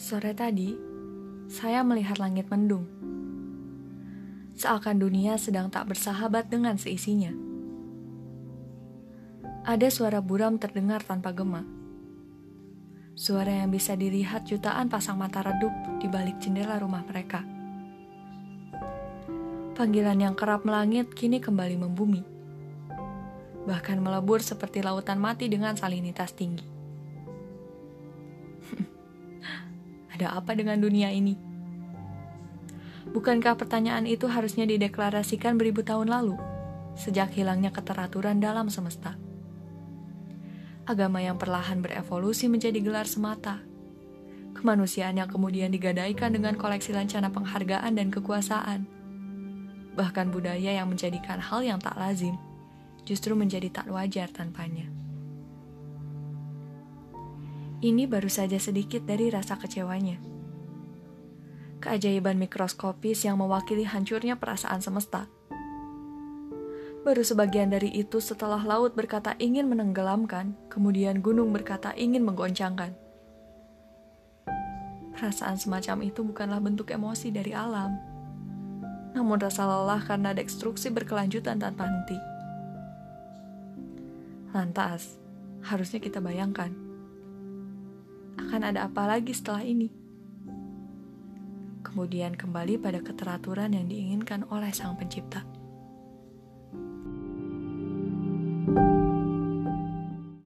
Sore tadi, saya melihat langit mendung. Seakan dunia sedang tak bersahabat dengan seisinya. Ada suara buram terdengar tanpa gema. Suara yang bisa dilihat jutaan pasang mata redup di balik jendela rumah mereka. Panggilan yang kerap melangit kini kembali membumi. Bahkan melebur seperti lautan mati dengan salinitas tinggi. Ada apa dengan dunia ini? Bukankah pertanyaan itu harusnya dideklarasikan beribu tahun lalu, sejak hilangnya keteraturan dalam semesta? Agama yang perlahan berevolusi menjadi gelar semata. Kemanusiaan yang kemudian digadaikan dengan koleksi lancana penghargaan dan kekuasaan. Bahkan budaya yang menjadikan hal yang tak lazim, justru menjadi tak wajar tanpanya. Ini baru saja sedikit dari rasa kecewanya. Keajaiban mikroskopis yang mewakili hancurnya perasaan semesta. Baru sebagian dari itu setelah laut berkata ingin menenggelamkan, kemudian gunung berkata ingin menggoncangkan. Perasaan semacam itu bukanlah bentuk emosi dari alam, namun rasa lelah karena destruksi berkelanjutan tanpa henti. Lantas, harusnya kita bayangkan akan ada apa lagi setelah ini. Kemudian kembali pada keteraturan yang diinginkan oleh Sang Pencipta.